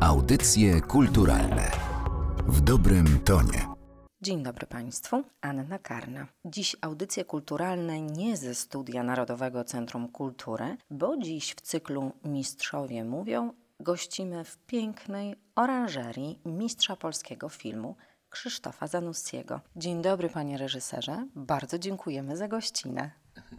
Audycje kulturalne w dobrym tonie. Dzień dobry Państwu, Anna Karna. Dziś audycje kulturalne nie ze Studia Narodowego Centrum Kultury, bo dziś w cyklu Mistrzowie Mówią gościmy w pięknej oranżerii mistrza polskiego filmu Krzysztofa Zanussiego. Dzień dobry panie reżyserze, bardzo dziękujemy za gościnę.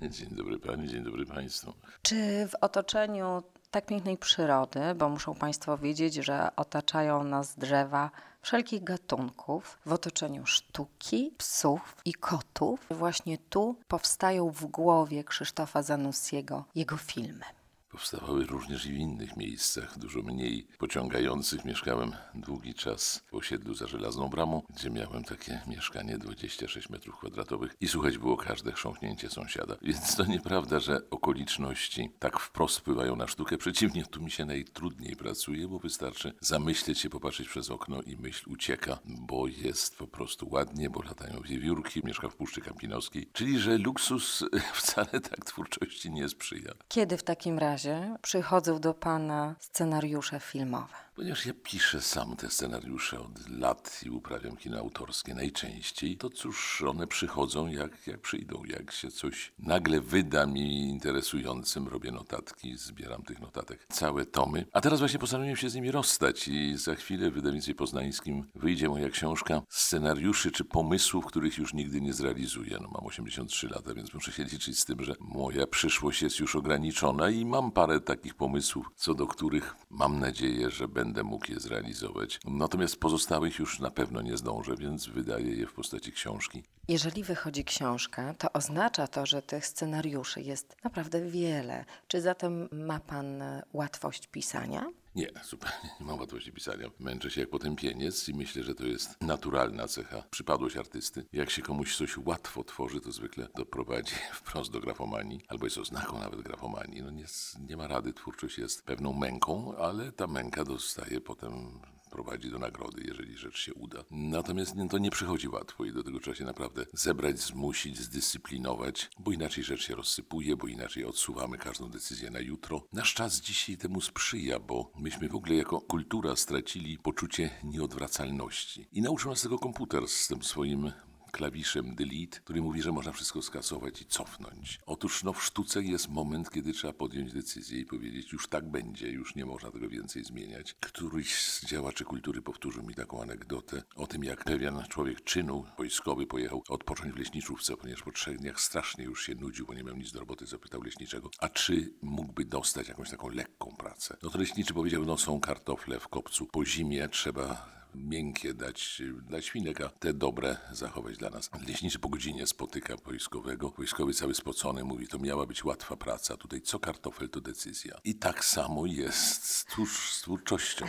Dzień dobry pani, dzień dobry państwu. Czy w otoczeniu tak pięknej przyrody, bo muszą Państwo wiedzieć, że otaczają nas drzewa wszelkich gatunków, w otoczeniu sztuki, psów i kotów, właśnie tu powstają w głowie Krzysztofa Zanussiego jego filmy. Powstawały również i w innych miejscach, dużo mniej pociągających. Mieszkałem długi czas w osiedlu za Żelazną Bramą, gdzie miałem takie mieszkanie 26 metrów kwadratowych i słuchać było każde chrząknięcie sąsiada. Więc to nieprawda, że okoliczności tak wprost wpływają na sztukę. Przeciwnie, tu mi się najtrudniej pracuje, bo wystarczy zamyśleć się, popatrzeć przez okno i myśl ucieka, bo jest po prostu ładnie, bo latają wiewiórki, mieszka w Puszczy Kampinoskiej. Czyli, że luksus wcale tak twórczości nie sprzyja. Kiedy w takim razie razie przychodzą do Pana scenariusze filmowe? Ponieważ ja piszę sam te scenariusze od lat i uprawiam kino autorskie najczęściej, to cóż, one przychodzą jak, jak przyjdą. Jak się coś nagle wyda mi interesującym, robię notatki, zbieram tych notatek całe tomy. A teraz właśnie postanowiłem się z nimi rozstać i za chwilę w wydawnictwie poznańskim wyjdzie moja książka scenariuszy czy pomysłów, których już nigdy nie zrealizuję. No mam 83 lata, więc muszę się liczyć z tym, że moja przyszłość jest już ograniczona i mam parę takich pomysłów, co do których mam nadzieję, że będę będę mógł je zrealizować. Natomiast pozostałych już na pewno nie zdążę, więc wydaję je w postaci książki. Jeżeli wychodzi książka, to oznacza to, że tych scenariuszy jest naprawdę wiele. Czy zatem ma Pan e, łatwość pisania? Nie, zupełnie nie mam łatwości pisania. Męczę się jak potępieniec i myślę, że to jest naturalna cecha, przypadłość artysty. Jak się komuś coś łatwo tworzy, to zwykle doprowadzi wprost do grafomanii, albo jest oznaką nawet grafomanii. No nie, nie ma rady, twórczość jest pewną męką, ale ta męka dostaje potem prowadzi do nagrody, jeżeli rzecz się uda. Natomiast to nie przychodzi łatwo i do tego trzeba się naprawdę zebrać, zmusić, zdyscyplinować, bo inaczej rzecz się rozsypuje, bo inaczej odsuwamy każdą decyzję na jutro. Nasz czas dzisiaj temu sprzyja, bo myśmy w ogóle jako kultura stracili poczucie nieodwracalności. I nauczył nas tego komputer z tym swoim klawiszem delete, który mówi, że można wszystko skasować i cofnąć. Otóż no, w sztuce jest moment, kiedy trzeba podjąć decyzję i powiedzieć, już tak będzie, już nie można tego więcej zmieniać. Któryś z działaczy kultury powtórzył mi taką anegdotę o tym, jak pewien człowiek czynu wojskowy pojechał odpocząć w leśniczówce, ponieważ po trzech dniach strasznie już się nudził, bo nie miał nic do roboty, zapytał leśniczego, a czy mógłby dostać jakąś taką lekką pracę. No to leśniczy powiedział, no są kartofle w kopcu, po zimie trzeba miękkie dać dla świnek, a te dobre zachować dla nas. Leśniczy po godzinie spotyka wojskowego. Wojskowy cały spocony mówi, to miała być łatwa praca. Tutaj co kartofel to decyzja. I tak samo jest z, z twórczością.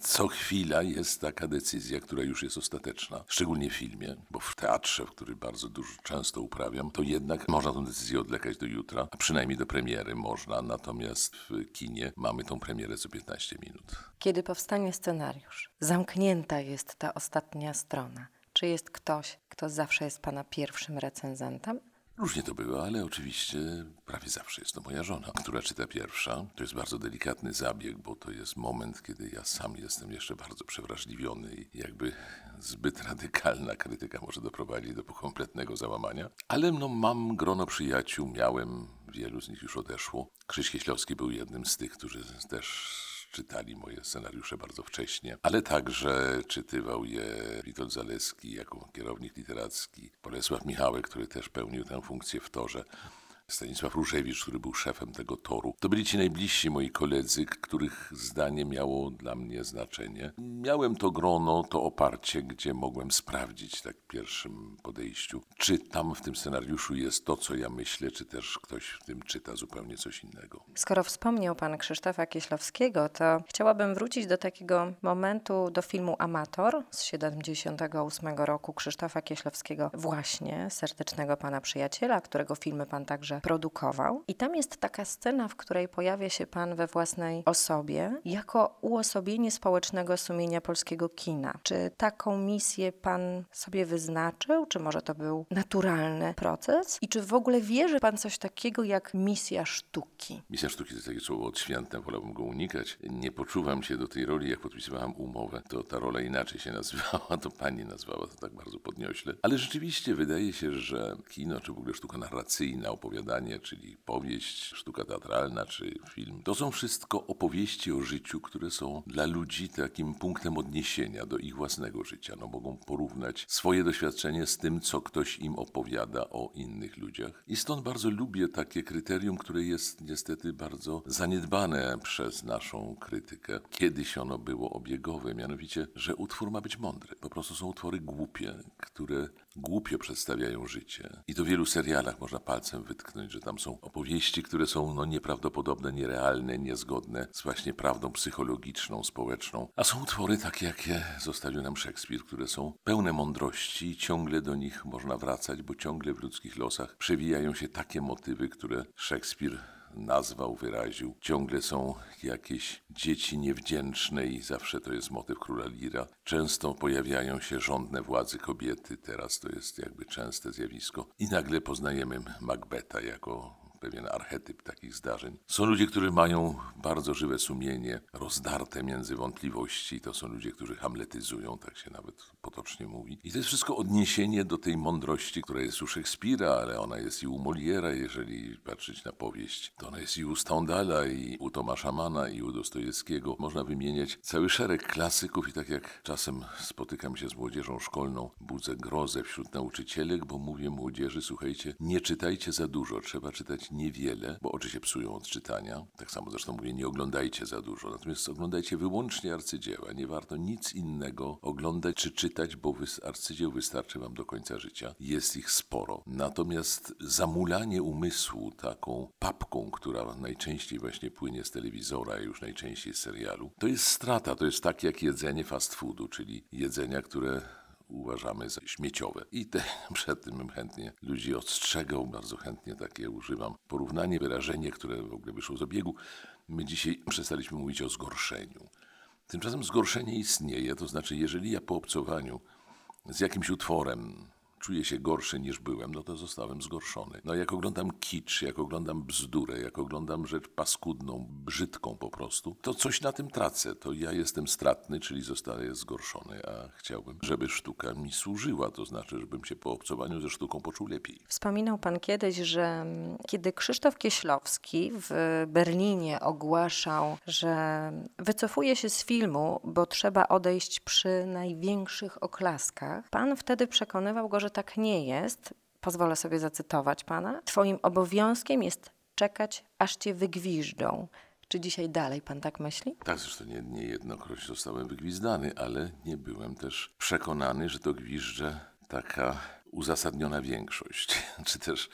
Co chwila jest taka decyzja, która już jest ostateczna. Szczególnie w filmie, bo w teatrze, w który bardzo dużo często uprawiam, to jednak można tę decyzję odlekać do jutra, a przynajmniej do premiery można, natomiast w kinie mamy tą premierę co 15 minut. Kiedy powstanie scenariusz, zamknięty zamknięta jest ta ostatnia strona? Czy jest ktoś, kto zawsze jest Pana pierwszym recenzentem? Różnie to było, ale oczywiście prawie zawsze jest to moja żona, która czyta pierwsza. To jest bardzo delikatny zabieg, bo to jest moment, kiedy ja sam jestem jeszcze bardzo przewrażliwiony i jakby zbyt radykalna krytyka może doprowadzić do kompletnego załamania. Ale no, mam grono przyjaciół, miałem, wielu z nich już odeszło. Krzyś Kieślowski był jednym z tych, którzy też czytali moje scenariusze bardzo wcześnie, ale także czytywał je Witold Zaleski jako kierownik literacki, Bolesław Michałek, który też pełnił tę funkcję w torze. Stanisław Różewicz, który był szefem tego toru. To byli ci najbliżsi moi koledzy, których zdanie miało dla mnie znaczenie. Miałem to grono, to oparcie, gdzie mogłem sprawdzić tak w pierwszym podejściu, czy tam w tym scenariuszu jest to, co ja myślę, czy też ktoś w tym czyta zupełnie coś innego. Skoro wspomniał pan Krzysztofa Kieślowskiego, to chciałabym wrócić do takiego momentu, do filmu Amator z 78 roku Krzysztofa Kieślowskiego, właśnie serdecznego pana przyjaciela, którego filmy pan także produkował. I tam jest taka scena, w której pojawia się pan we własnej osobie jako uosobienie społecznego sumienia polskiego kina. Czy taką misję pan sobie wyznaczył, czy może to był naturalny proces? I czy w ogóle wierzy pan coś takiego jak misja sztuki? Misja sztuki to jest takie słowo odświętne, wolałbym go unikać. Nie poczuwam się do tej roli, jak podpisywałam umowę, to ta rola inaczej się nazywała, to pani nazwała to tak bardzo podniośle. Ale rzeczywiście wydaje się, że kino, czy w ogóle sztuka narracyjna, opowiadanie, czyli powieść, sztuka teatralna, czy film, to są wszystko opowieści o życiu, które są dla ludzi takim punktem odniesienia do ich własnego życia. No, mogą porównać swoje doświadczenie z tym, co ktoś im opowiada o innych ludziach. I stąd bardzo lubię takie kryterium, które jest niestety bardzo zaniedbane przez naszą krytykę. Kiedyś ono było obiegowe, mianowicie, że utwór ma być mądry. Po prostu są utwory głupie, które głupio przedstawiają życie. I to w wielu serialach można palcem wytknąć, że tam są opowieści, które są no, nieprawdopodobne, nierealne, niezgodne z właśnie prawdą psychologiczną, społeczną. A są utwory takie, jakie zostawił nam Szekspir, które są pełne mądrości i ciągle do nich można wracać, bo ciągle w ludzkich losach przewijają się takie motywy, które Szekspir nazwał, wyraził. Ciągle są jakieś dzieci niewdzięczne i zawsze to jest motyw króla Lira. Często pojawiają się rządne władzy kobiety, teraz to jest jakby częste zjawisko. I nagle poznajemy Macbeta jako pewien archetyp takich zdarzeń. Są ludzie, którzy mają bardzo żywe sumienie, rozdarte między wątpliwości. To są ludzie, którzy hamletyzują, tak się nawet potocznie mówi. I to jest wszystko odniesienie do tej mądrości, która jest u Szekspira, ale ona jest i u Moliera, jeżeli patrzeć na powieść. To ona jest i u Stendhala, i u Tomasza Mana, i u Dostojewskiego. Można wymieniać cały szereg klasyków i tak jak czasem spotykam się z młodzieżą szkolną, budzę grozę wśród nauczycielek, bo mówię młodzieży, słuchajcie, nie czytajcie za dużo, trzeba czytać niewiele, bo oczy się psują od czytania. Tak samo zresztą mówię, nie oglądajcie za dużo, natomiast oglądajcie wyłącznie arcydzieła. Nie warto nic innego oglądać czy czytać, bo arcydzieł wystarczy wam do końca życia. Jest ich sporo. Natomiast zamulanie umysłu taką papką, która najczęściej właśnie płynie z telewizora, już najczęściej z serialu, to jest strata. To jest tak jak jedzenie fast foodu, czyli jedzenia, które uważamy za śmieciowe. I te, przed tym chętnie ludzi ostrzegał, bardzo chętnie takie używam. Porównanie, wyrażenie, które w ogóle wyszło z obiegu. My dzisiaj przestaliśmy mówić o zgorszeniu. Tymczasem zgorszenie istnieje, to znaczy, jeżeli ja po obcowaniu z jakimś utworem czuję się gorszy niż byłem, no to zostałem zgorszony. No jak oglądam kicz, jak oglądam bzdurę, jak oglądam rzecz paskudną, brzydką po prostu, to coś na tym tracę. To ja jestem stratny, czyli zostaję zgorszony, a chciałbym, żeby sztuka mi służyła, to znaczy, żebym się po obcowaniu ze sztuką poczuł lepiej. Wspominał pan kiedyś, że mm, kiedy Krzysztof Kieślowski w Berlinie ogłaszał, że wycofuje się z filmu, bo trzeba odejść przy największych oklaskach, pan wtedy przekonywał go, że tak nie jest, pozwolę sobie zacytować pana, twoim obowiązkiem jest czekać, aż cię wygwiżdżą. Czy dzisiaj dalej pan tak myśli? Tak, zresztą nie, niejednokroć zostałem wygwizdany, ale nie byłem też przekonany, że to gwizdże taka uzasadniona większość, czy też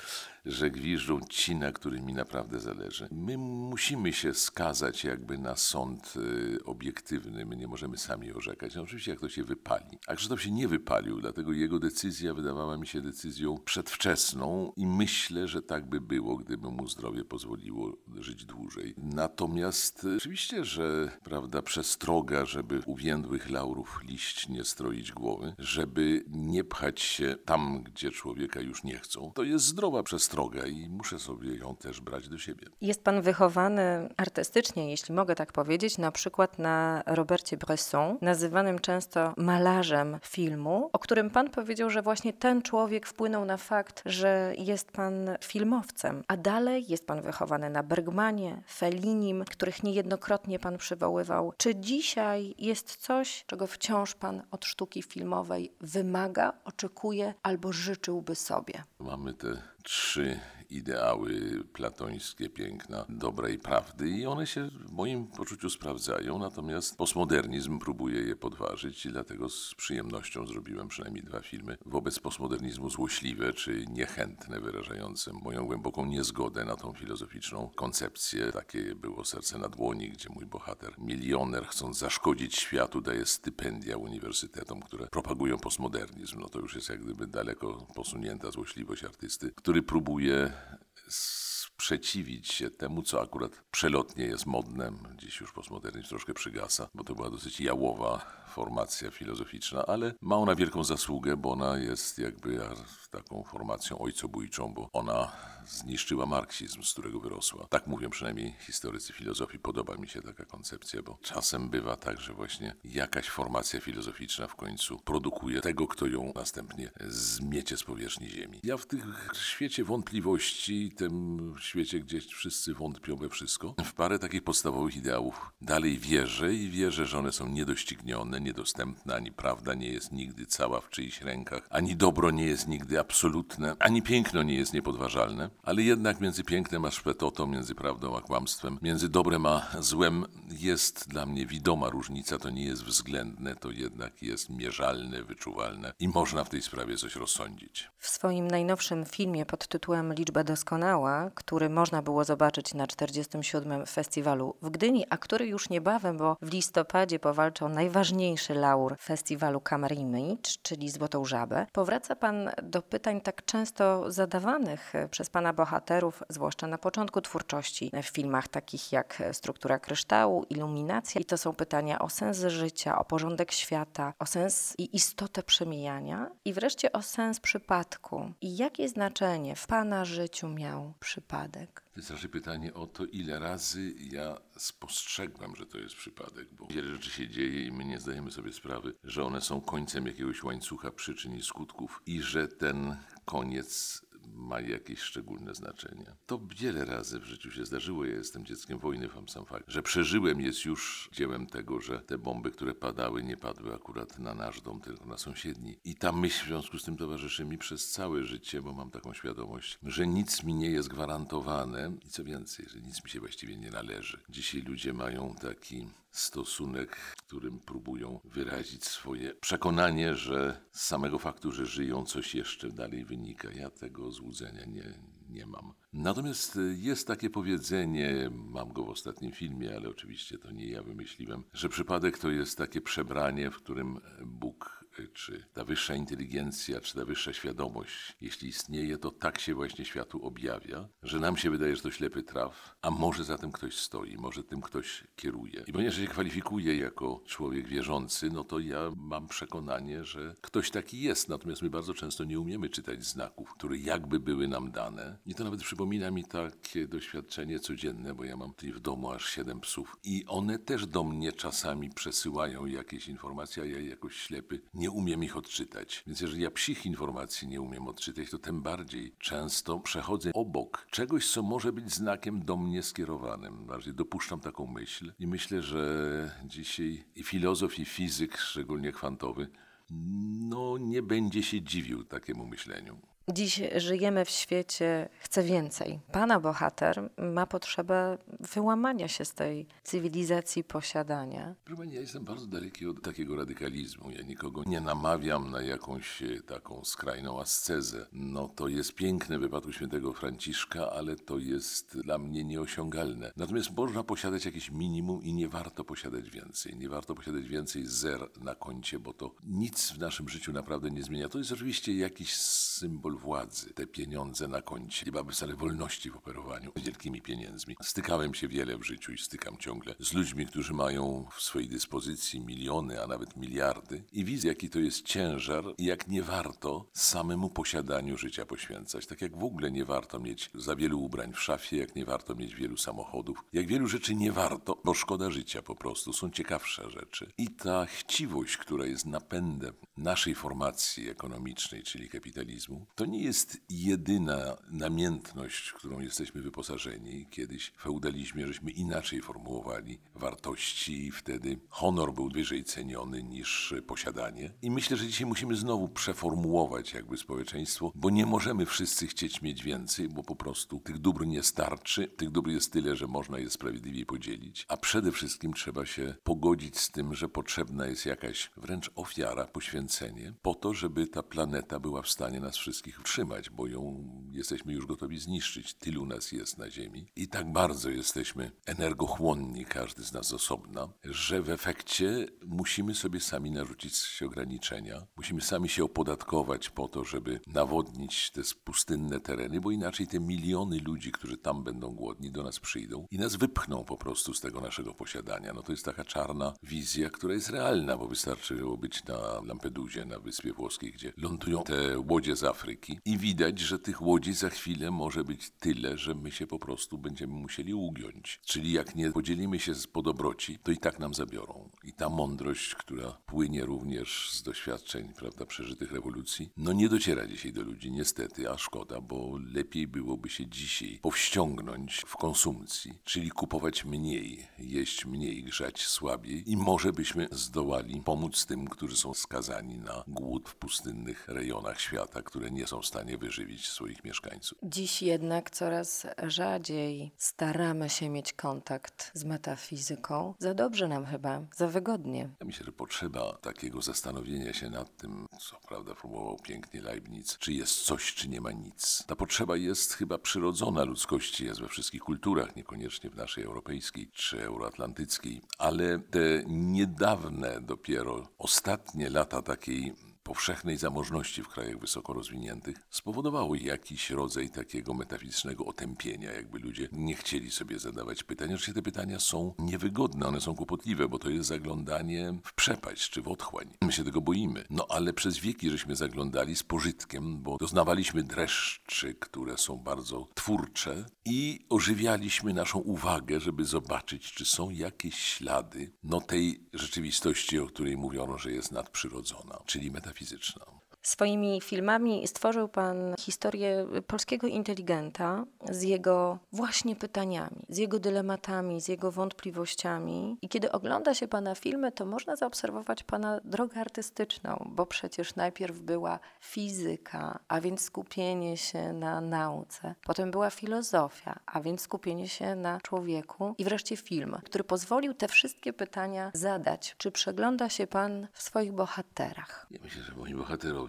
że gwiżdżą ci, na których mi naprawdę zależy. My musimy się skazać jakby na sąd y, obiektywny, my nie możemy sami orzekać. No, oczywiście jak to się wypali. A Krzysztof się nie wypalił, dlatego jego decyzja wydawała mi się decyzją przedwczesną i myślę, że tak by było, gdyby mu zdrowie pozwoliło żyć dłużej. Natomiast y, oczywiście, że prawda, przestroga, żeby uwiędłych laurów liść nie stroić głowy, żeby nie pchać się tam, gdzie człowieka już nie chcą, to jest zdrowa przestroga przestrogę i muszę sobie ją też brać do siebie. Jest pan wychowany artystycznie, jeśli mogę tak powiedzieć, na przykład na Robercie Bresson, nazywanym często malarzem filmu, o którym pan powiedział, że właśnie ten człowiek wpłynął na fakt, że jest pan filmowcem, a dalej jest pan wychowany na Bergmanie, Fellinim, których niejednokrotnie pan przywoływał. Czy dzisiaj jest coś, czego wciąż pan od sztuki filmowej wymaga, oczekuje albo życzyłby sobie? Mamy te trzy ideały platońskie, piękna, dobrej prawdy i one się w moim poczuciu sprawdzają, natomiast postmodernizm próbuje je podważyć i dlatego z przyjemnością zrobiłem przynajmniej dwa filmy wobec postmodernizmu złośliwe czy niechętne, wyrażające moją głęboką niezgodę na tą filozoficzną koncepcję. Takie było Serce na dłoni, gdzie mój bohater, milioner, chcąc zaszkodzić światu, daje stypendia uniwersytetom, które propagują postmodernizm. No to już jest jak gdyby daleko posunięta złośliwość artysty, który próbuje sprzeciwić się temu, co akurat przelotnie jest modne, dziś już postmodernizm troszkę przygasa, bo to była dosyć jałowa formacja filozoficzna, ale ma ona wielką zasługę, bo ona jest jakby taką formacją ojcobójczą, bo ona zniszczyła marksizm, z którego wyrosła. Tak mówią przynajmniej historycy filozofii. Podoba mi się taka koncepcja, bo czasem bywa tak, że właśnie jakaś formacja filozoficzna w końcu produkuje tego, kto ją następnie zmiecie z powierzchni ziemi. Ja w tych świecie wątpliwości, tym świecie, gdzie wszyscy wątpią we wszystko, w parę takich podstawowych ideałów dalej wierzę i wierzę, że one są niedoścignione, niedostępne, ani prawda nie jest nigdy cała w czyichś rękach, ani dobro nie jest nigdy absolutne, ani piękno nie jest niepodważalne, ale jednak między pięknem a szpetotą, między prawdą a kłamstwem, między dobrem a złem jest dla mnie widoma różnica, to nie jest względne, to jednak jest mierzalne, wyczuwalne i można w tej sprawie coś rozsądzić. W swoim najnowszym filmie pod tytułem Liczba doskonała, który można było zobaczyć na 47. festiwalu w Gdyni, a który już niebawem, bo w listopadzie powalczą najważniejszy laur festiwalu Camera Image, czyli Złotą Żabę, powraca pan do pytań tak często zadawanych przez pana bohaterów, zwłaszcza na początku twórczości, w filmach takich jak Struktura kryształu, Iluminacja. I to są pytania o sens życia, o porządek świata, o sens i istotę przemijania i wreszcie o sens przypadku. I jakie znaczenie w pana życiu miał przypadek? To jest raczej pytanie o to, ile razy ja spostrzegłem, że to jest przypadek, bo wiele rzeczy się dzieje i my nie zdajemy sobie sprawy, że one są końcem jakiegoś łańcucha przyczyn i skutków i że ten koniec ma jakieś szczególne znaczenie. To wiele razy w życiu się zdarzyło. Ja jestem dzieckiem wojny, wam sam fakt. Że przeżyłem jest już dziełem tego, że te bomby, które padały, nie padły akurat na nasz dom, tylko na sąsiedni. I ta myśl w związku z tym towarzyszy mi przez całe życie, bo mam taką świadomość, że nic mi nie jest gwarantowane i co więcej, że nic mi się właściwie nie należy. Dzisiaj ludzie mają taki stosunek, którym próbują wyrazić swoje przekonanie, że z samego faktu, że żyją, coś jeszcze dalej wynika. Ja tego złudzenia nie, nie mam. Natomiast jest takie powiedzenie, mam go w ostatnim filmie, ale oczywiście to nie ja wymyśliłem, że przypadek to jest takie przebranie, w którym Bóg czy ta wyższa inteligencja, czy ta wyższa świadomość, jeśli istnieje, to tak się właśnie światu objawia, że nam się wydaje, że to ślepy traf, a może za tym ktoś stoi, może tym ktoś kieruje. I ponieważ się kwalifikuję jako człowiek wierzący, no to ja mam przekonanie, że ktoś taki jest, natomiast my bardzo często nie umiemy czytać znaków, które jakby były nam dane. I to nawet przypomina mi takie doświadczenie codzienne, bo ja mam tutaj w domu aż siedem psów i one też do mnie czasami przesyłają jakieś informacje, a ja jakoś ślepy nie umiem ich odczytać. Więc jeżeli ja psich informacji nie umiem odczytać, to tym bardziej często przechodzę obok czegoś, co może być znakiem do mnie skierowanym. Bardziej dopuszczam taką myśl i myślę, że dzisiaj i filozof, i fizyk, szczególnie kwantowy, no nie będzie się dziwił takiemu myśleniu. Dziś żyjemy w świecie, chce więcej. Pana bohater ma potrzebę wyłamania się z tej cywilizacji posiadania. Proszę ja jestem bardzo daleki od takiego radykalizmu. Ja nikogo nie namawiam na jakąś e, taką skrajną ascezę. No to jest piękne w wypadku świętego Franciszka, ale to jest dla mnie nieosiągalne. Natomiast można posiadać jakieś minimum i nie warto posiadać więcej. Nie warto posiadać więcej zer na koncie, bo to nic w naszym życiu naprawdę nie zmienia. To jest oczywiście jakiś symbol władzy, te pieniądze na koncie. Nie mamy wcale wolności w operowaniu wielkimi pieniędzmi. Stykałem się wiele w życiu i stykam ciągle z ludźmi, którzy mają w swojej dyspozycji miliony, a nawet miliardy i widzę, jaki to jest ciężar i jak nie warto samemu posiadaniu życia poświęcać. Tak jak w ogóle nie warto mieć za wielu ubrań w szafie, jak nie warto mieć wielu samochodów, jak wielu rzeczy nie warto, bo szkoda życia po prostu. Są ciekawsze rzeczy. I ta chciwość, która jest napędem naszej formacji ekonomicznej, czyli kapitalizmu, to nie jest jedyna namiętność, którą jesteśmy wyposażeni. Kiedyś w feudalizmie żeśmy inaczej formułowali wartości i wtedy honor był wyżej ceniony niż posiadanie. I myślę, że dzisiaj musimy znowu przeformułować jakby społeczeństwo, bo nie możemy wszyscy chcieć mieć więcej, bo po prostu tych dóbr nie starczy. Tych dóbr jest tyle, że można je sprawiedliwie podzielić. A przede wszystkim trzeba się pogodzić z tym, że potrzebna jest jakaś wręcz ofiara, poświęcenie po to, żeby ta planeta była w stanie nas wszystkich wszystkich utrzymać, bo ją jesteśmy już gotowi zniszczyć. Tylu nas jest na Ziemi i tak bardzo jesteśmy energochłonni, każdy z nas osobna, że w efekcie musimy sobie sami narzucić ograniczenia. Musimy sami się opodatkować po to, żeby nawodnić te pustynne tereny, bo inaczej te miliony ludzi, którzy tam będą głodni, do nas przyjdą i nas wypchną po prostu z tego naszego posiadania. No to jest taka czarna wizja, która jest realna, bo wystarczyło być na Lampedusie, na Wyspie Włoskiej, gdzie lądują te łodzie z Afryki i widać, że tych łodzi za chwilę może być tyle, że my się po prostu będziemy musieli ugiąć. Czyli jak nie podzielimy się po dobroci, to i tak nam zabiorą. I ta mądrość, która płynie również z doświadczeń, prawda, przeżytych rewolucji, no nie dociera dzisiaj do ludzi, niestety, a szkoda, bo lepiej byłoby się dzisiaj powściągnąć w konsumpcji, czyli kupować mniej, jeść mniej, grzać słabiej i może byśmy zdołali pomóc tym, którzy są skazani na głód w pustynnych rejonach świata, które nie są w stanie wyżywić swoich mieszkańców. Dziś jednak coraz rzadziej staramy się mieć kontakt z metafizyką. Za dobrze nam chyba, za wygodnie. Ja myślę, że potrzeba takiego zastanowienia się nad tym, co prawda formułował pięknie Leibniz, czy jest coś, czy nie ma nic. Ta potrzeba jest chyba przyrodzona ludzkości, jest we wszystkich kulturach, niekoniecznie w naszej europejskiej czy euroatlantyckiej, ale te niedawne dopiero ostatnie lata takiej powszechnej zamożności w krajach wysoko rozwiniętych spowodowało jakiś rodzaj takiego metafizycznego otępienia, jakby ludzie nie chcieli sobie zadawać pytań. Oczywiście te pytania są niewygodne, one są kłopotliwe, bo to jest zaglądanie w przepaść czy w otchłań. My się tego boimy. No ale przez wieki żeśmy zaglądali z pożytkiem, bo doznawaliśmy dreszczy, które są bardzo twórcze i ożywialiśmy naszą uwagę, żeby zobaczyć, czy są jakieś ślady no tej rzeczywistości, o której mówiono, że jest nadprzyrodzona, czyli metafizyczna fizyczną. Swoimi filmami stworzył Pan historię polskiego inteligenta z jego właśnie pytaniami, z jego dylematami, z jego wątpliwościami. I kiedy ogląda się Pana filmy, to można zaobserwować Pana drogę artystyczną, bo przecież najpierw była fizyka, a więc skupienie się na nauce. Potem była filozofia, a więc skupienie się na człowieku. I wreszcie film, który pozwolił te wszystkie pytania zadać. Czy przegląda się Pan w swoich bohaterach? Ja myślę, że moi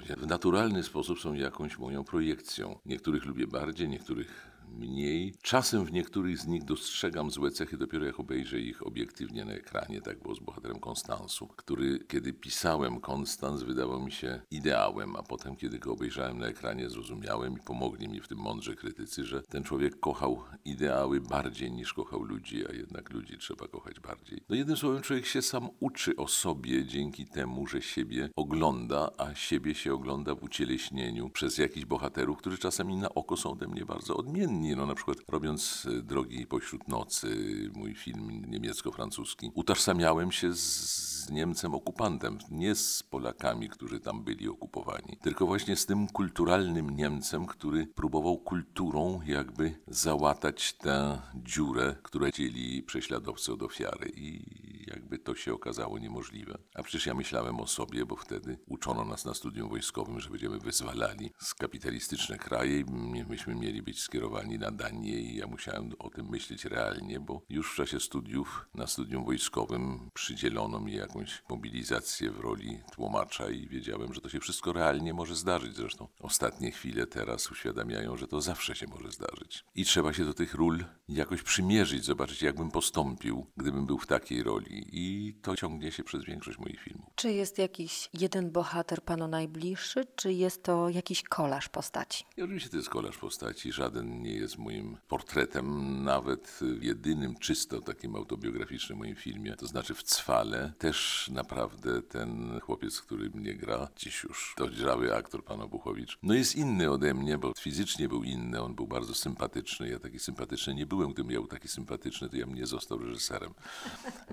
bohaterowie w naturalny sposób są jakąś moją projekcją. Niektórych lubię bardziej, niektórych mniej. Czasem w niektórych z nich dostrzegam złe cechy dopiero jak obejrzę ich obiektywnie na ekranie. Tak było z bohaterem Konstansu, który kiedy pisałem Konstans wydawał mi się ideałem, a potem kiedy go obejrzałem na ekranie zrozumiałem i pomogli mi w tym mądrze krytycy, że ten człowiek kochał ideały bardziej niż kochał ludzi, a jednak ludzi trzeba kochać bardziej. No jednym słowem człowiek się sam uczy o sobie dzięki temu, że siebie ogląda, a siebie się ogląda w ucieleśnieniu przez jakichś bohaterów, którzy czasami na oko są ode mnie bardzo odmienni inni. No na przykład robiąc e, Drogi pośród nocy, mój film niemiecko-francuski, utożsamiałem się z Niemcem okupantem, nie z Polakami, którzy tam byli okupowani, tylko właśnie z tym kulturalnym Niemcem, który próbował kulturą jakby załatać tę dziurę, która dzieli prześladowcę od ofiary i jakby to się okazało niemożliwe. A przecież ja myślałem o sobie, bo wtedy uczono nas na studium wojskowym, że będziemy wyzwalali z kapitalistyczne kraje i myśmy mieli być skierowani na Danię i ja musiałem o tym myśleć realnie, bo już w czasie studiów na studium wojskowym przydzielono mi jakąś mobilizację w roli tłumacza i wiedziałem, że to się wszystko realnie może zdarzyć. Zresztą ostatnie chwile teraz uświadamiają, że to zawsze się może zdarzyć. I trzeba się do tych ról jakoś przymierzyć, zobaczyć jakbym postąpił, gdybym był w takiej roli. I to ciągnie się przez większość moich filmów. Czy jest jakiś jeden bohater panu najbliższy, czy jest to jakiś kolaż postaci? I oczywiście to jest kolaż postaci. Żaden nie jest moim portretem, nawet jedynym czysto takim autobiograficznym moim filmie, to znaczy w Cwale. Też naprawdę ten chłopiec, który mnie gra, dziś już dojrzały aktor, pan Obuchowicz, no jest inny ode mnie, bo fizycznie był inny, on był bardzo sympatyczny. Ja taki sympatyczny nie byłem. Gdybym był taki sympatyczny, to ja bym nie został reżyserem.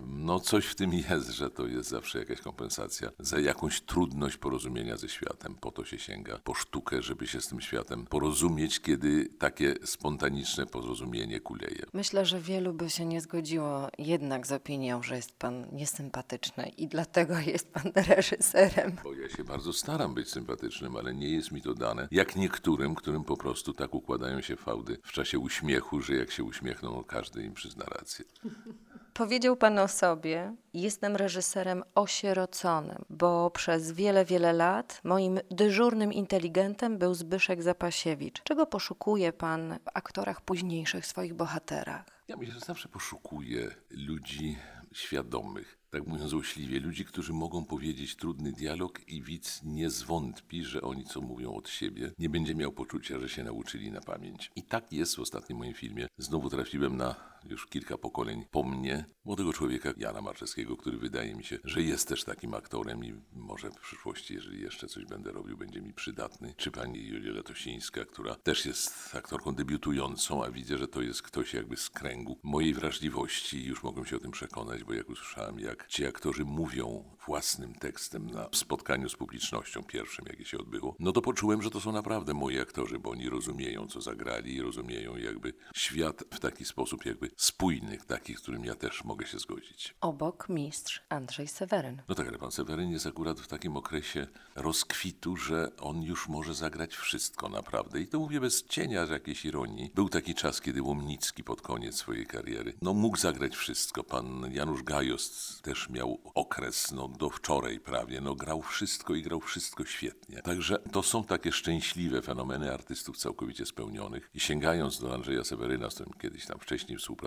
No coś w tym jest, że to jest zawsze jakaś kompensacja za jakąś trudność porozumienia ze światem. Po to się sięga po sztukę, żeby się z tym światem porozumieć, kiedy takie spontaniczne porozumienie kuleje. Myślę, że wielu by się nie zgodziło jednak z opinią, że jest pan niesympatyczny i dlatego jest pan reżyserem. Bo ja się bardzo staram być sympatycznym, ale nie jest mi to dane. Jak niektórym, którym po prostu tak układają się fałdy w czasie uśmiechu, że jak się uśmiechną, każdy im przyzna rację. Powiedział Pan o sobie, jestem reżyserem osieroconym, bo przez wiele, wiele lat moim dyżurnym inteligentem był Zbyszek Zapasiewicz. Czego poszukuje Pan w aktorach późniejszych swoich bohaterach? Ja myślę, że zawsze poszukuję ludzi świadomych, tak mówiąc złośliwie, ludzi, którzy mogą powiedzieć trudny dialog i widz nie zwątpi, że oni co mówią od siebie, nie będzie miał poczucia, że się nauczyli na pamięć. I tak jest w ostatnim moim filmie. Znowu trafiłem na już kilka pokoleń po mnie, młodego człowieka Jana Marczewskiego, który wydaje mi się, że jest też takim aktorem i może w przyszłości, jeżeli jeszcze coś będę robił, będzie mi przydatny. Czy pani Julia Latosińska, która też jest aktorką debiutującą, a widzę, że to jest ktoś jakby z kręgu mojej wrażliwości i już mogłem się o tym przekonać, bo jak usłyszałem, jak ci aktorzy mówią własnym tekstem na spotkaniu z publicznością pierwszym, jakie się odbyło, no to poczułem, że to są naprawdę moi aktorzy, bo oni rozumieją, co zagrali i rozumieją jakby świat w taki sposób jakby spójnych, takich, z którym ja też mogę się zgodzić. Obok mistrz Andrzej Seweryn. No tak, ale pan Seweryn jest akurat w takim okresie rozkwitu, że on już może zagrać wszystko naprawdę. I to mówię bez cienia jakiejś ironii. Był taki czas, kiedy Łomnicki pod koniec swojej kariery, no mógł zagrać wszystko. Pan Janusz Gajos też miał okres, no do wczoraj prawie, no grał wszystko i grał wszystko świetnie. Także to są takie szczęśliwe fenomeny artystów całkowicie spełnionych. I sięgając do Andrzeja Seweryna, z którym kiedyś tam wcześniej współpracowałem,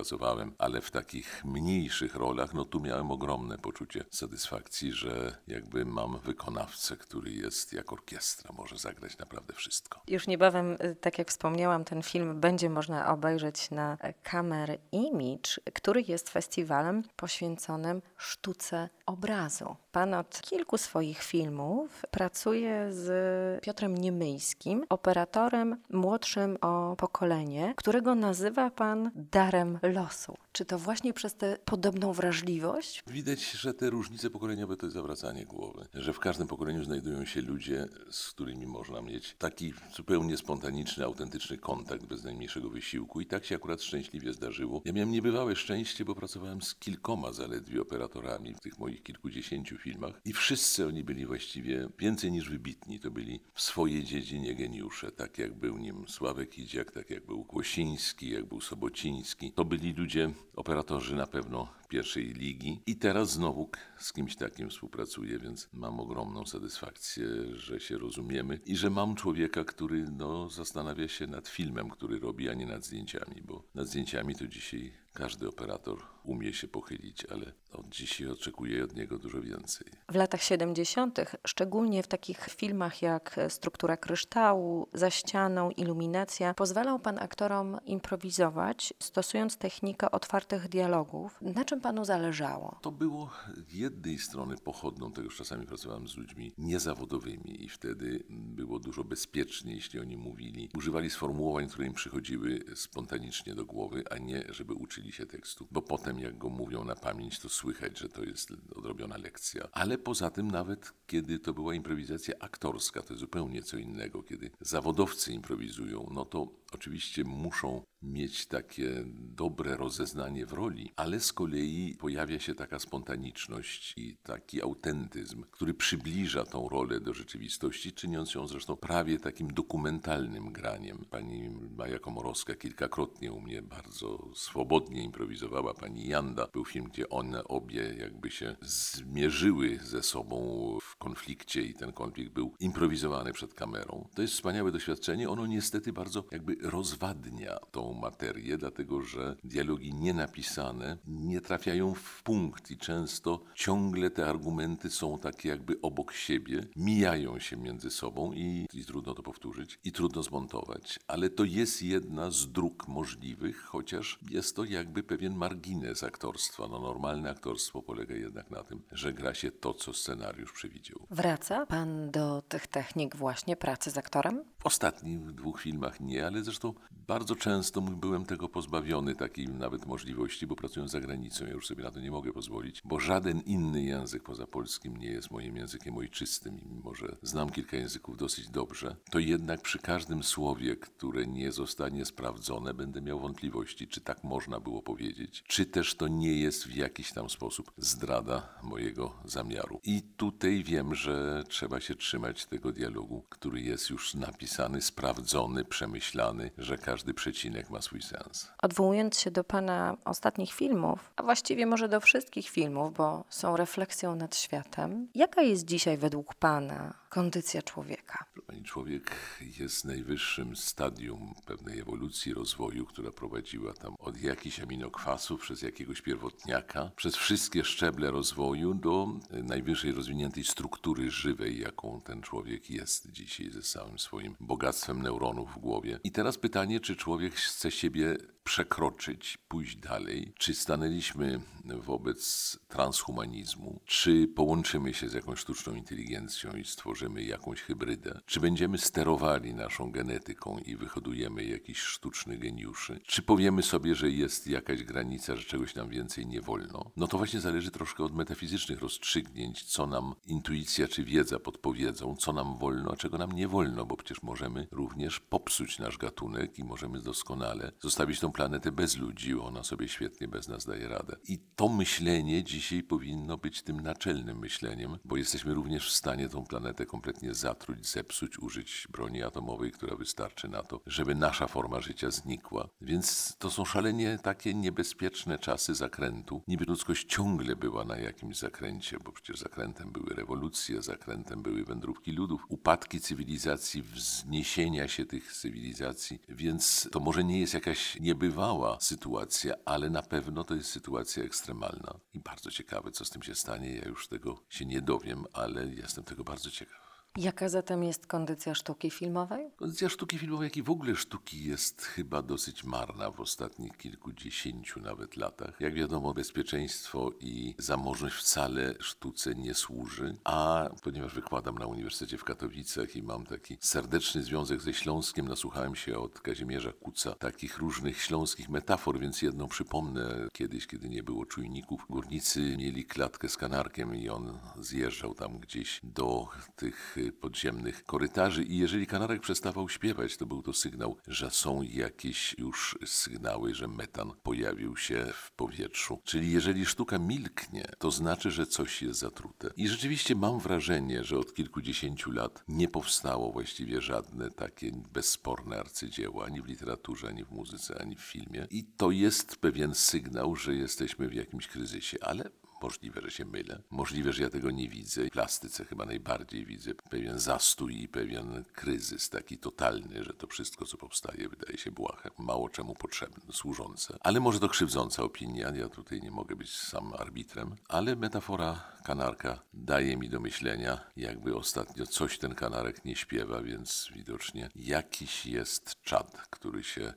ale w takich mniejszych rolach, no tu miałem ogromne poczucie satysfakcji, że jakby mam wykonawcę, który jest jak orkiestra, może zagrać naprawdę wszystko. Już niebawem, y, tak jak wspomniałam, ten film będzie można obejrzeć na Kamer Image, który jest festiwalem poświęconym sztuce obrazu. Pan od kilku swoich filmów pracuje z Piotrem Niemyjskim, operatorem młodszym o pokolenie, którego nazywa pan darem losu. Czy to właśnie przez tę podobną wrażliwość? Widać, że te różnice pokoleniowe to jest zawracanie głowy. Że w każdym pokoleniu znajdują się ludzie, z którymi można mieć taki zupełnie spontaniczny, autentyczny kontakt bez najmniejszego wysiłku. I tak się akurat szczęśliwie zdarzyło. Ja miałem niebywałe szczęście, bo pracowałem z kilkoma zaledwie operatorami w tych moich kilkudziesięciu filmach. I wszyscy oni byli właściwie więcej niż wybitni. To byli w swojej dziedzinie geniusze. Tak jak był nim Sławek Idziak, tak jak był Kłosiński, jak był Sobociński. To byli ludzie, operatorzy na pewno pierwszej ligi. I teraz znowu z kimś takim współpracuję, więc mam ogromną satysfakcję, że się rozumiemy i że mam człowieka, który no, zastanawia się nad filmem, który robi, a nie nad zdjęciami, bo nad zdjęciami to dzisiaj każdy operator umie się pochylić, ale od dzisiaj oczekuję od niego dużo więcej. W latach 70., szczególnie w takich filmach jak Struktura kryształu, Za ścianą, Iluminacja, pozwalał pan aktorom improwizować, stosując technikę otwartych dialogów. Na czym panu zależało? To było z jednej strony pochodną tego, że czasami pracowałem z ludźmi niezawodowymi i wtedy było dużo bezpieczniej, jeśli oni mówili. Używali sformułowań, które im przychodziły spontanicznie do głowy, a nie, żeby uczyli się tekstu. Bo potem, jak go mówią na pamięć, to słychać, że to jest odrobiona lekcja. Ale poza tym, nawet kiedy to była improwizacja aktorska, to jest zupełnie co innego. Kiedy zawodowcy improwizują, no to oczywiście muszą mieć takie dobre rozeznanie w roli, ale z kolei pojawia się taka spontaniczność i taki autentyzm, który przybliża tą rolę do rzeczywistości, czyniąc ją zresztą prawie takim dokumentalnym graniem. Pani Maja Komorowska kilkakrotnie u mnie bardzo swobodnie improwizowała. Pani Janda był film, gdzie one obie jakby się zmierzyły ze sobą w konflikcie i ten konflikt był improwizowany przed kamerą. To jest wspaniałe doświadczenie. Ono niestety bardzo jakby rozwadnia tą materię, dlatego że dialogi nienapisane nie trafiają w punkt i często ciągle te argumenty są takie jakby obok siebie, mijają się między sobą i, i trudno to powtórzyć i trudno zmontować. Ale to jest jedna z dróg możliwych, chociaż jest to jakby pewien margines aktorstwa. No, normalne aktorstwo polega jednak na tym, że gra się to, co scenariusz przewidział. Wraca pan do tych technik właśnie pracy z aktorem? W ostatnich dwóch filmach nie, ale zresztą bardzo często byłem tego pozbawiony, takiej nawet możliwości, bo pracując za granicą, ja już sobie na to nie mogę pozwolić, bo żaden inny język poza polskim nie jest moim językiem ojczystym mimo, że znam kilka języków dosyć dobrze, to jednak przy każdym słowie, które nie zostanie sprawdzone, będę miał wątpliwości, czy tak można było powiedzieć, czy też to nie jest w jakiś tam sposób zdrada mojego zamiaru. I tutaj wiem, że trzeba się trzymać tego dialogu, który jest już napisany napisany, sprawdzony, przemyślany, że każdy przecinek ma swój sens. Odwołując się do Pana ostatnich filmów, a właściwie może do wszystkich filmów, bo są refleksją nad światem, jaka jest dzisiaj według Pana kondycja człowieka? Pani człowiek jest najwyższym stadium pewnej ewolucji, rozwoju, która prowadziła tam od jakichś aminokwasów, przez jakiegoś pierwotniaka, przez wszystkie szczeble rozwoju do najwyżej rozwiniętej struktury żywej, jaką ten człowiek jest dzisiaj ze całym swoim bogactwem neuronów w głowie. I teraz pytanie, czy człowiek chce siebie przekroczyć, pójść dalej? Czy stanęliśmy wobec transhumanizmu? Czy połączymy się z jakąś sztuczną inteligencją i stworzymy jakąś hybrydę? Czy będziemy sterowali naszą genetyką i wyhodujemy jakiś sztuczny geniuszy? Czy powiemy sobie, że jest jakaś granica, że czegoś nam więcej nie wolno? No to właśnie zależy troszkę od metafizycznych rozstrzygnięć, co nam intuicja czy wiedza podpowiedzą, co nam wolno, a czego nam nie wolno, bo przecież możemy również popsuć nasz gatunek i możemy doskonale zostawić tą planetę bez ludzi, ona sobie świetnie bez nas daje radę. I to myślenie dzisiaj powinno być tym naczelnym myśleniem, bo jesteśmy również w stanie tą planetę kompletnie zatruć, zepsuć, użyć broni atomowej, która wystarczy na to, żeby nasza forma życia znikła. Więc to są szalenie takie niebezpieczne czasy zakrętu. Niby ludzkość ciągle była na jakimś zakręcie, bo przecież zakrętem były rewolucje, zakrętem były wędrówki ludów, upadki cywilizacji, wzniesienia się tych cywilizacji, więc to może nie jest jakaś niebezpieczna niebywała sytuacja, ale na pewno to jest sytuacja ekstremalna. I bardzo ciekawe, co z tym się stanie. Ja już tego się nie dowiem, ale jestem tego bardzo ciekaw. Jaka zatem jest kondycja sztuki filmowej? Kondycja sztuki filmowej, jak i w ogóle sztuki jest chyba dosyć marna w ostatnich kilkudziesięciu nawet latach. Jak wiadomo, bezpieczeństwo i zamożność wcale sztuce nie służy, a ponieważ wykładam na Uniwersytecie w Katowicach i mam taki serdeczny związek ze Śląskiem, nasłuchałem się od Kazimierza Kuca takich różnych śląskich metafor, więc jedną przypomnę. Kiedyś, kiedy nie było czujników, górnicy mieli klatkę z kanarkiem i on zjeżdżał tam gdzieś do tych podziemnych korytarzy i jeżeli kanarek przestawał śpiewać, to był to sygnał, że są jakieś już sygnały, że metan pojawił się w powietrzu. Czyli jeżeli sztuka milknie, to znaczy, że coś jest zatrute. I rzeczywiście mam wrażenie, że od kilkudziesięciu lat nie powstało właściwie żadne takie bezsporne arcydzieło, ani w literaturze, ani w muzyce, ani w filmie. I to jest pewien sygnał, że jesteśmy w jakimś kryzysie, ale Możliwe, że się mylę. Możliwe, że ja tego nie widzę. W plastyce chyba najbardziej widzę pewien zastój i pewien kryzys taki totalny, że to wszystko, co powstaje, wydaje się błahe, mało czemu potrzebne, służące. Ale może to krzywdząca opinia, ja tutaj nie mogę być sam arbitrem, ale metafora kanarka daje mi do myślenia, jakby ostatnio coś ten kanarek nie śpiewa, więc widocznie jakiś jest czad, który się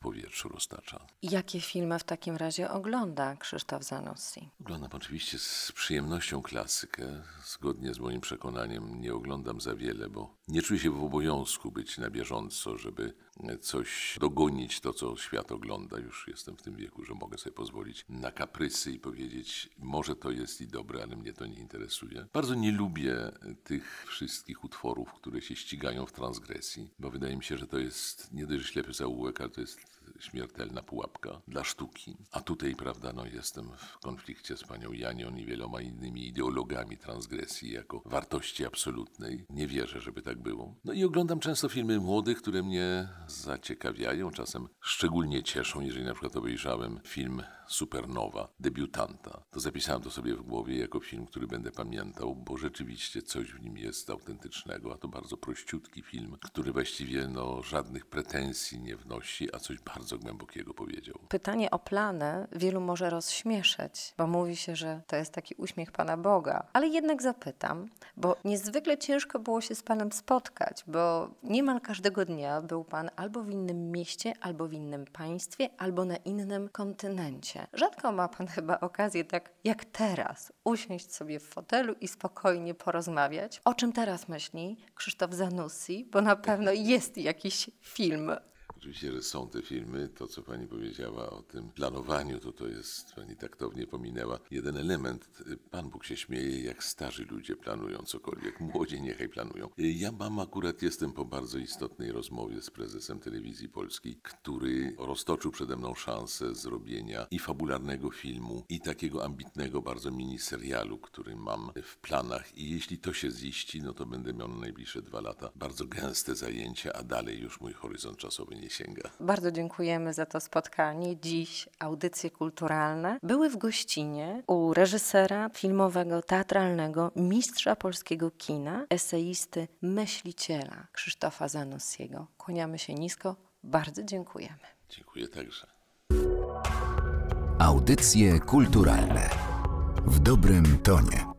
powietrzu roztacza. Jakie filmy w takim razie ogląda Krzysztof Zanussi? Oglądam oczywiście z przyjemnością klasykę. Zgodnie z moim przekonaniem nie oglądam za wiele, bo nie czuję się w obowiązku być na bieżąco, żeby coś dogonić to, co świat ogląda. Już jestem w tym wieku, że mogę sobie pozwolić na kaprysy i powiedzieć, może to jest i dobre, ale mnie to nie interesuje. Bardzo nie lubię tych wszystkich utworów, które się ścigają w transgresji, bo wydaje mi się, że to jest nie dość ślepy zaułek, ale to jest śmiertelna pułapka dla sztuki. A tutaj, prawda, no jestem w konflikcie z panią Janią i wieloma innymi ideologami transgresji jako wartości absolutnej. Nie wierzę, żeby tak było. No i oglądam często filmy młodych, które mnie zaciekawiają, czasem szczególnie cieszą, jeżeli na przykład obejrzałem film Supernowa, debiutanta. To zapisałem to sobie w głowie jako film, który będę pamiętał, bo rzeczywiście coś w nim jest autentycznego, a to bardzo prościutki film, który właściwie no, żadnych pretensji nie wnosi, a coś bardzo głębokiego powiedział. Pytanie o plany wielu może rozśmieszyć, bo mówi się, że to jest taki uśmiech Pana Boga. Ale jednak zapytam, bo niezwykle ciężko było się z Panem spotkać, bo niemal każdego dnia był Pan albo w innym mieście, albo w innym państwie, albo na innym kontynencie. Rzadko ma Pan chyba okazję, tak jak teraz, usiąść sobie w fotelu i spokojnie porozmawiać. O czym teraz myśli Krzysztof Zanussi, bo na pewno jest jakiś film Oczywiście, że są te filmy. To, co pani powiedziała o tym planowaniu, to to jest, pani taktownie pominęła, jeden element. Pan Bóg się śmieje, jak starzy ludzie planują cokolwiek. Młodzi niechaj planują. Ja mam akurat, jestem po bardzo istotnej rozmowie z prezesem telewizji polskiej, który roztoczył przede mną szansę zrobienia i fabularnego filmu, i takiego ambitnego bardzo miniserialu, który mam w planach. I jeśli to się ziści, no to będę miał na najbliższe dwa lata bardzo gęste zajęcia, a dalej już mój horyzont czasowy nie sięga. Bardzo dziękujemy za to spotkanie. Dziś audycje kulturalne były w gościnie u reżysera filmowego, teatralnego, mistrza polskiego kina, eseisty, myśliciela Krzysztofa Zanussiego. Kłaniamy się nisko. Bardzo dziękujemy. Dziękuję także. Audycje kulturalne w dobrym tonie.